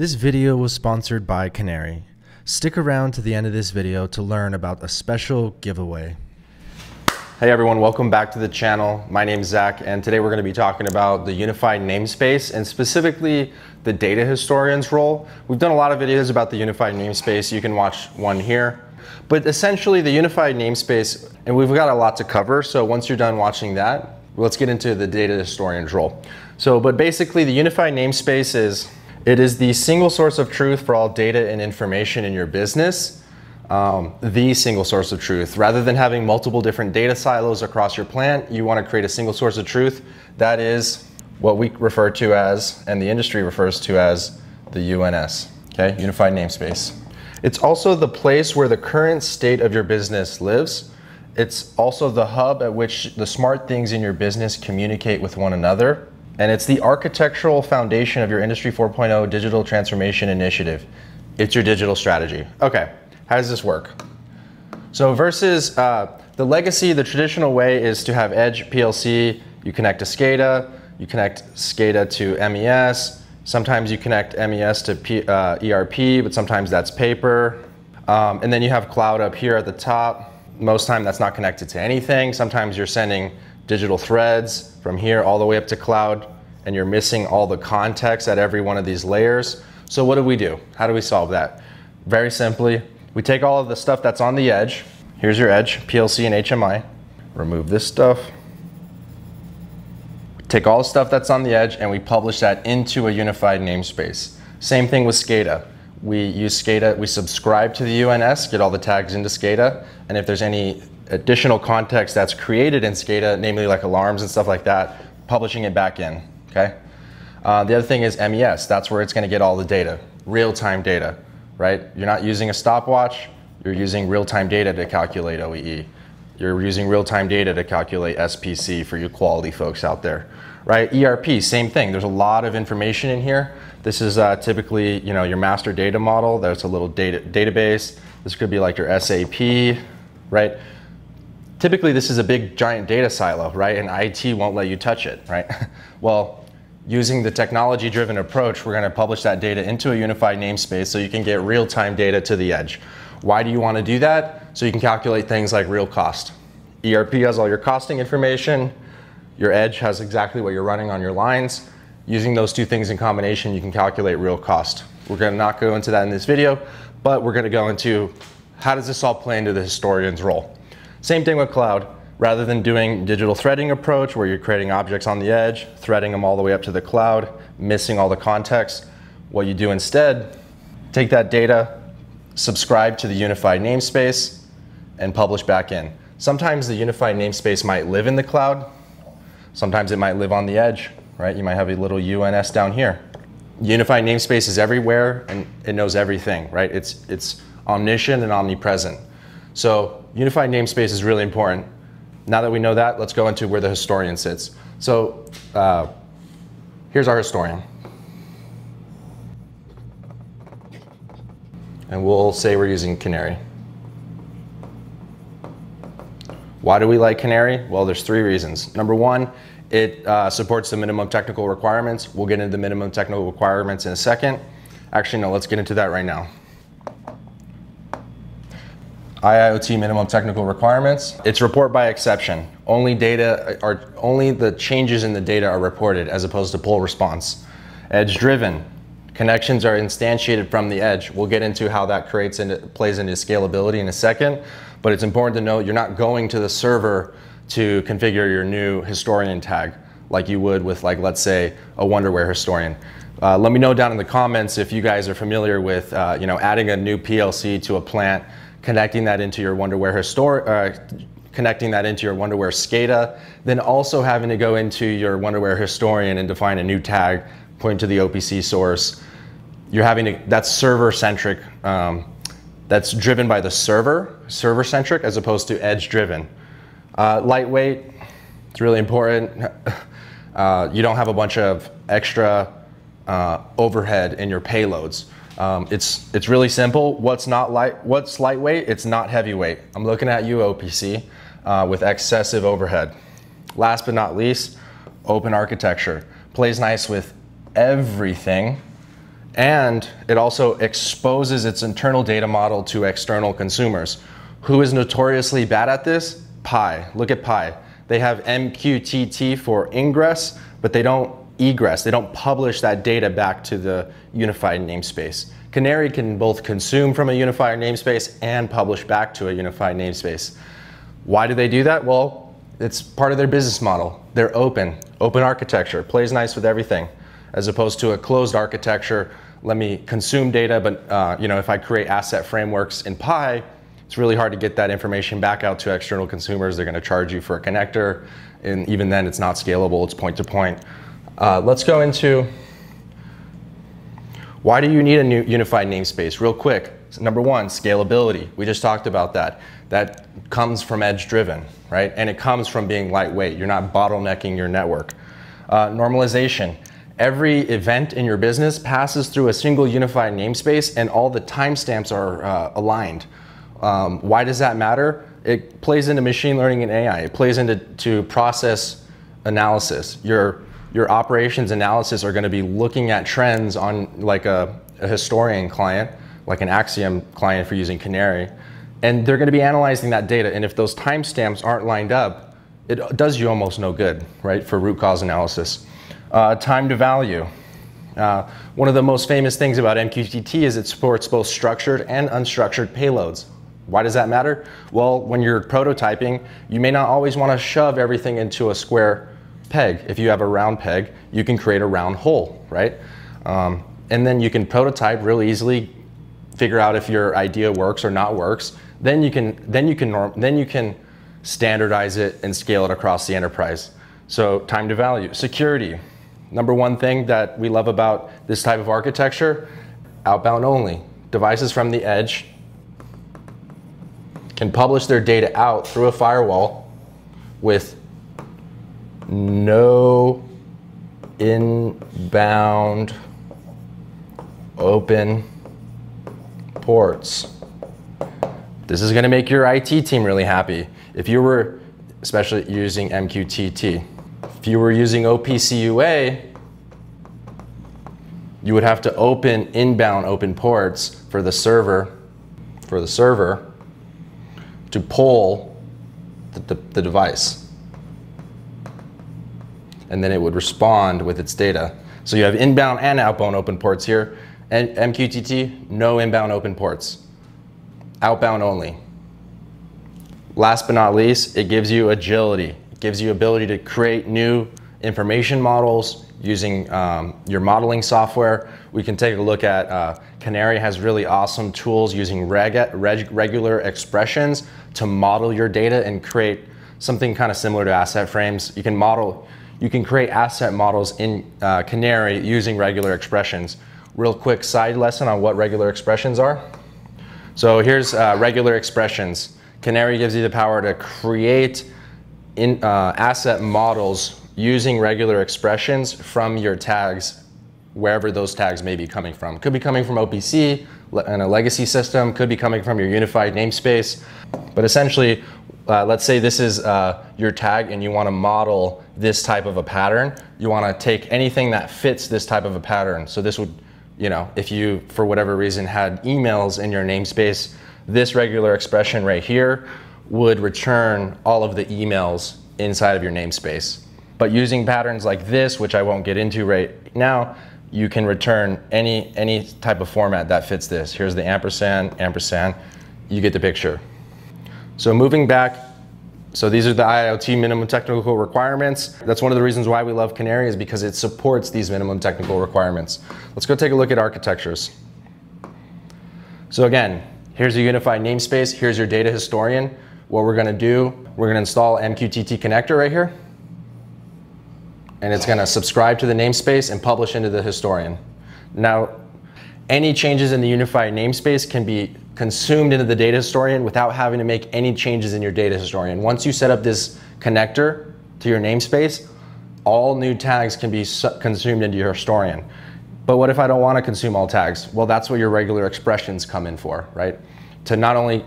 This video was sponsored by Canary. Stick around to the end of this video to learn about a special giveaway. Hey everyone, welcome back to the channel. My name is Zach and today we're going to be talking about the unified namespace and specifically the data historian's role. We've done a lot of videos about the unified namespace. You can watch one here. But essentially the unified namespace, and we've got a lot to cover, so once you're done watching that, let's get into the data historian's role. So, but basically the unified namespace is, it is the single source of truth for all data and information in your business um, the single source of truth. Rather than having multiple different data silos across your plant, you want to create a single source of truth. That is what we refer to as, and the industry refers to as, the UNS, okay, Unified Namespace. It's also the place where the current state of your business lives. It's also the hub at which the smart things in your business communicate with one another. And it's the architectural foundation of your Industry 4.0 digital transformation initiative. It's your digital strategy. Okay, how does this work? So versus uh, the legacy, the traditional way is to have Edge PLC, you connect to SCADA, you connect SCADA to MES, sometimes you connect MES to P, uh, ERP, but sometimes that's paper. Um, and then you have cloud up here at the top. Most time that's not connected to anything. Sometimes you're sending digital threads from here all the way up to cloud and you're missing all the context at every one of these layers. So what do we do? How do we solve that? Very simply, we take all of the stuff that's on the edge. Here's your edge, PLC and HMI. Remove this stuff. Take all the stuff that's on the edge and we publish that into a unified namespace. Same thing with SCADA. We use SCADA, we subscribe to the UNS, get all the tags into SCADA, and if there's any additional context that's created in SCADA, namely like alarms and stuff like that, publishing it back in, okay? Uh, the other thing is MES, that's where it's gonna get all the data, real-time data right? You're not using a stopwatch, you're using real-time data to calculate OEE. You're using real-time data to calculate SPC for you quality folks out there, right? ERP, same thing. There's a lot of information in here. This is uh, typically, you know, your master data model. There's a little data database. This could be like your SAP, right? Typically, this is a big giant data silo, right? And IT won't let you touch it, right? well, Using the technology driven approach, we're going to publish that data into a unified namespace so you can get real time data to the edge. Why do you want to do that? So you can calculate things like real cost. ERP has all your costing information. Your edge has exactly what you're running on your lines. Using those two things in combination, you can calculate real cost. We're going to not go into that in this video, but we're going to go into how does this all play into the historian's role. Same thing with cloud. Rather than doing digital threading approach where you're creating objects on the edge, threading them all the way up to the cloud, missing all the context, what you do instead, take that data, subscribe to the unified namespace, and publish back in. Sometimes the unified namespace might live in the cloud, sometimes it might live on the edge, right? You might have a little UNS down here. Unified namespace is everywhere and it knows everything, right? It's, it's omniscient and omnipresent. So unified namespace is really important. Now that we know that, let's go into where the historian sits. So uh, here's our historian. And we'll say we're using Canary. Why do we like Canary? Well, there's three reasons. Number one, it uh, supports the minimum technical requirements. We'll get into the minimum technical requirements in a second. Actually, no, let's get into that right now. IIoT minimum technical requirements. It's report by exception. Only data are only the changes in the data are reported as opposed to poll response. Edge driven. Connections are instantiated from the edge. We'll get into how that creates and plays into scalability in a second, but it's important to note you're not going to the server to configure your new historian tag like you would with like let's say a Wonderware historian. Uh, let me know down in the comments if you guys are familiar with uh, you know adding a new PLC to a plant connecting that into your Wonderware histor- uh, connecting that into your Wonderware SCADA, then also having to go into your Wonderware historian and define a new tag, point to the OPC source. You're having to, that's server centric. Um, that's driven by the server, server centric, as opposed to edge driven. Uh, lightweight, it's really important. Uh, you don't have a bunch of extra uh, overhead in your payloads. Um, it's, it's really simple. What's not light, what's lightweight? It's not heavyweight. I'm looking at you, OPC, uh, with excessive overhead. Last but not least, open architecture. Plays nice with everything And it also exposes its internal data model to external consumers. Who is notoriously bad at this? Pi. Look at Pi. They have MQTT for ingress, but they don't egress. They don't publish that data back to the unified namespace. Canary can both consume from a unified namespace and publish back to a unified namespace. Why do they do that? Well, it's part of their business model. They're open, open architecture, plays nice with everything, as opposed to a closed architecture. Let me consume data, but uh, you know, if I create asset frameworks in Pi, it's really hard to get that information back out to external consumers. They're going to charge you for a connector, and even then, it's not scalable. It's point to point. Uh, let's go into why do you need a new unified namespace? Real quick. Number one, scalability. We just talked about that. That comes from edge driven, right? And it comes from being lightweight. You're not bottlenecking your network. Uh, normalization. Every event in your business passes through a single unified namespace and all the timestamps are uh, aligned. Um, why does that matter? It plays into machine learning and AI. It plays into to process analysis. Your your operations analysis are going to be looking at trends on like a, a historian client, like an Axiom client for using Canary, and they're going to be analyzing that data. And if those timestamps aren't lined up, it does you almost no good, right, for root cause analysis. Uh, time to value. Uh, one of the most famous things about MQTT is it supports both structured and unstructured payloads. Why does that matter? Well, when you're prototyping, you may not always want to shove everything into a square peg. If you have a round peg, you can create a round hole, right? Um, and then you can prototype really easily, figure out if your idea works or not works. Then you can then you can norm, then you can standardize it and scale it across the enterprise. So time to value, security. Number one thing that we love about this type of architecture, outbound only. Devices from the edge can publish their data out through a firewall with no inbound open ports. This is going to make your IT team really happy. If you were, especially using MQTT, if you were using OPC you would have to open inbound open ports for the server, for the server to pull the, the, the device and then it would respond with its data. So you have inbound and outbound open ports here. And MQTT, no inbound open ports, outbound only. Last but not least, it gives you agility. It gives you ability to create new information models using um, your modeling software. We can take a look at uh, Canary has really awesome tools using reg reg regular expressions to model your data and create something kind of similar to asset frames. You can model you can create asset models in uh, Canary using regular expressions. Real quick side lesson on what regular expressions are. So here's uh, regular expressions. Canary gives you the power to create in, uh, asset models using regular expressions from your tags, wherever those tags may be coming from. Could be coming from OPC and a legacy system, could be coming from your unified namespace. But essentially, uh, let's say this is uh, your tag and you want to model this type of a pattern. You want to take anything that fits this type of a pattern. So this would, you know, if you, for whatever reason, had emails in your namespace, this regular expression right here would return all of the emails inside of your namespace. But using patterns like this, which I won't get into right now, you can return any, any type of format that fits this. Here's the ampersand, ampersand. You get the picture. So moving back, so these are the IoT minimum technical requirements. That's one of the reasons why we love Canary is because it supports these minimum technical requirements. Let's go take a look at architectures. So again, here's a unified namespace. Here's your data historian. What we're gonna do, we're gonna install MQTT connector right here. And it's gonna subscribe to the namespace and publish into the historian. Now, any changes in the unified namespace can be consumed into the data historian without having to make any changes in your data historian. Once you set up this connector to your namespace, all new tags can be consumed into your historian. But what if I don't want to consume all tags? Well, that's what your regular expressions come in for, right? To not only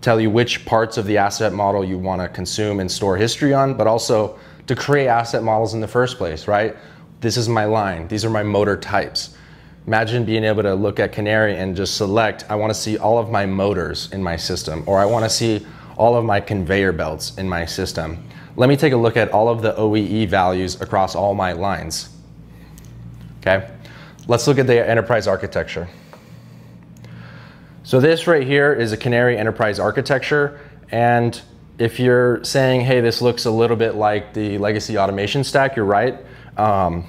tell you which parts of the asset model you want to consume and store history on, but also to create asset models in the first place, right? This is my line. These are my motor types. Imagine being able to look at Canary and just select, I want to see all of my motors in my system, or I want to see all of my conveyor belts in my system. Let me take a look at all of the OEE values across all my lines. Okay, let's look at the enterprise architecture. So this right here is a Canary enterprise architecture, and if you're saying, hey, this looks a little bit like the legacy automation stack, you're right. Um,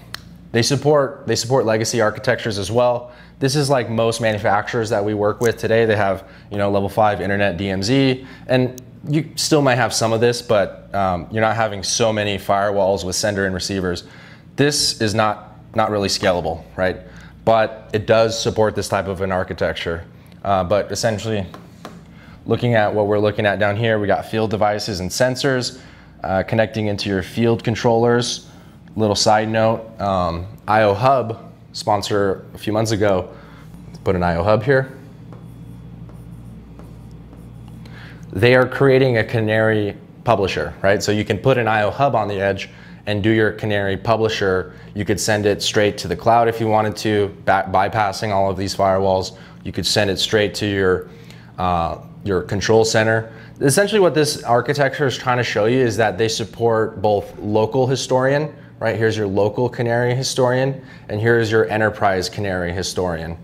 they support, they support legacy architectures as well. This is like most manufacturers that we work with today. They have you know, level five internet DMZ, and you still might have some of this, but um, you're not having so many firewalls with sender and receivers. This is not, not really scalable, right? But it does support this type of an architecture. Uh, but essentially, looking at what we're looking at down here, we got field devices and sensors uh, connecting into your field controllers. Little side note, um, IO Hub, sponsor a few months ago, put an IO Hub here. They are creating a Canary publisher, right? So you can put an IO Hub on the edge and do your Canary publisher. You could send it straight to the cloud if you wanted to, bypassing all of these firewalls. You could send it straight to your, uh, your control center. Essentially what this architecture is trying to show you is that they support both local historian, right? Here's your local Canary historian, and here's your enterprise Canary historian.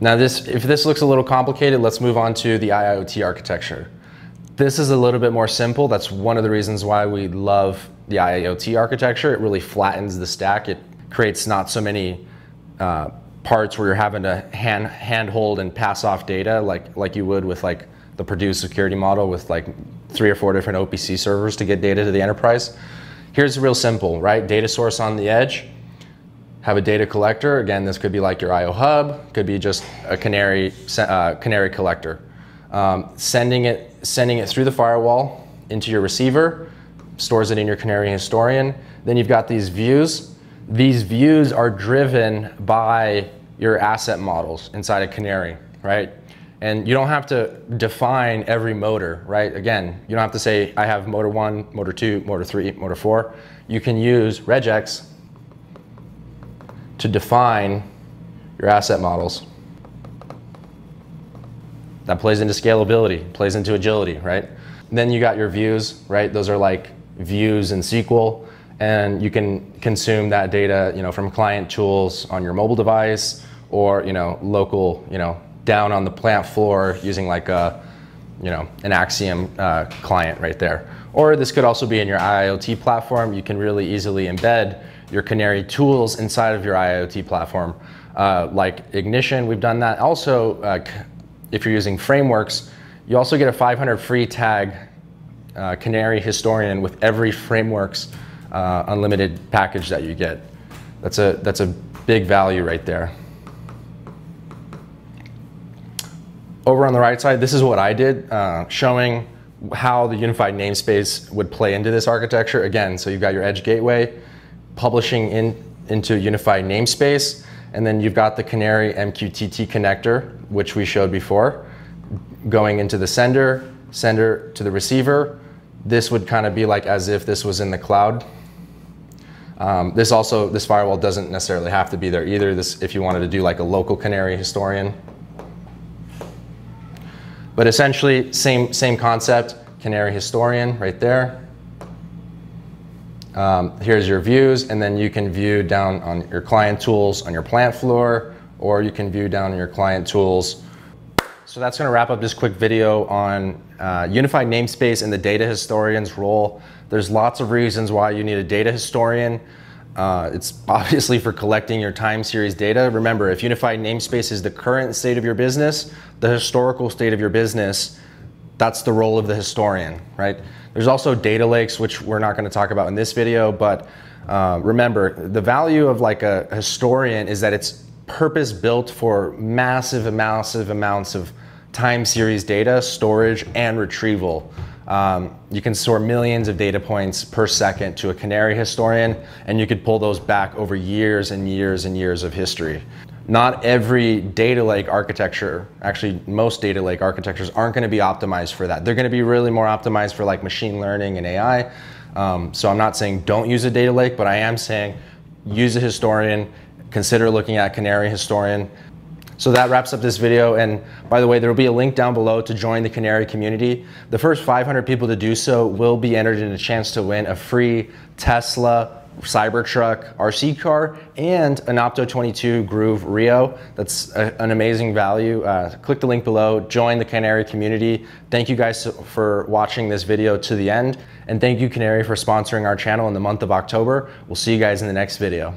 Now this, if this looks a little complicated, let's move on to the IoT architecture. This is a little bit more simple. That's one of the reasons why we love the IoT architecture. It really flattens the stack. It creates not so many uh, parts where you're having to hand handhold and pass off data like like you would with like the Purdue security model with like three or four different OPC servers to get data to the enterprise. Here's real simple, right? Data source on the edge, have a data collector. Again, this could be like your IO hub, could be just a canary, uh, canary collector. Um, sending, it, sending it through the firewall into your receiver, stores it in your canary historian. Then you've got these views. These views are driven by your asset models inside a canary, right? And you don't have to define every motor, right? Again, you don't have to say, I have motor one, motor two, motor three, motor four. You can use regex to define your asset models. That plays into scalability, plays into agility, right? Then you got your views, right? Those are like views in SQL, and you can consume that data, you know, from client tools on your mobile device or, you know, local, you know, down on the plant floor using like a, you know, an Axiom uh, client right there. Or this could also be in your IoT platform. You can really easily embed your Canary tools inside of your IoT platform, uh, like Ignition. We've done that. Also, uh, if you're using frameworks, you also get a 500 free tag uh, Canary Historian with every frameworks uh, unlimited package that you get. That's a, that's a big value right there. Over on the right side, this is what I did, uh, showing how the unified namespace would play into this architecture. Again, so you've got your edge gateway, publishing in, into unified namespace, and then you've got the Canary MQTT connector, which we showed before, going into the sender, sender to the receiver. This would kind of be like as if this was in the cloud. Um, this also, this firewall doesn't necessarily have to be there either. This, if you wanted to do like a local Canary historian, but essentially, same, same concept, Canary Historian right there. Um, here's your views, and then you can view down on your client tools on your plant floor, or you can view down on your client tools. So that's gonna wrap up this quick video on uh, unified namespace and the data historian's role. There's lots of reasons why you need a data historian. Uh, it's obviously for collecting your time series data. Remember, if unified namespace is the current state of your business, the historical state of your business, that's the role of the historian, right? There's also data lakes, which we're not going to talk about in this video, but uh, remember, the value of like a historian is that it's purpose built for massive, massive amounts of time series data, storage, and retrieval. Um, you can store millions of data points per second to a Canary historian, and you could pull those back over years and years and years of history. Not every data lake architecture, actually most data lake architectures aren't gonna be optimized for that. They're gonna be really more optimized for like machine learning and AI. Um, so I'm not saying don't use a data lake, but I am saying use a historian, consider looking at Canary Historian. So that wraps up this video. And by the way, there will be a link down below to join the Canary community. The first 500 people to do so will be entered in a chance to win a free Tesla Cybertruck RC car and an Opto 22 groov RIO. That's a, an amazing value. Uh, click the link below, join the Canary community. Thank you guys for watching this video to the end. And thank you Canary for sponsoring our channel in the month of October. We'll see you guys in the next video.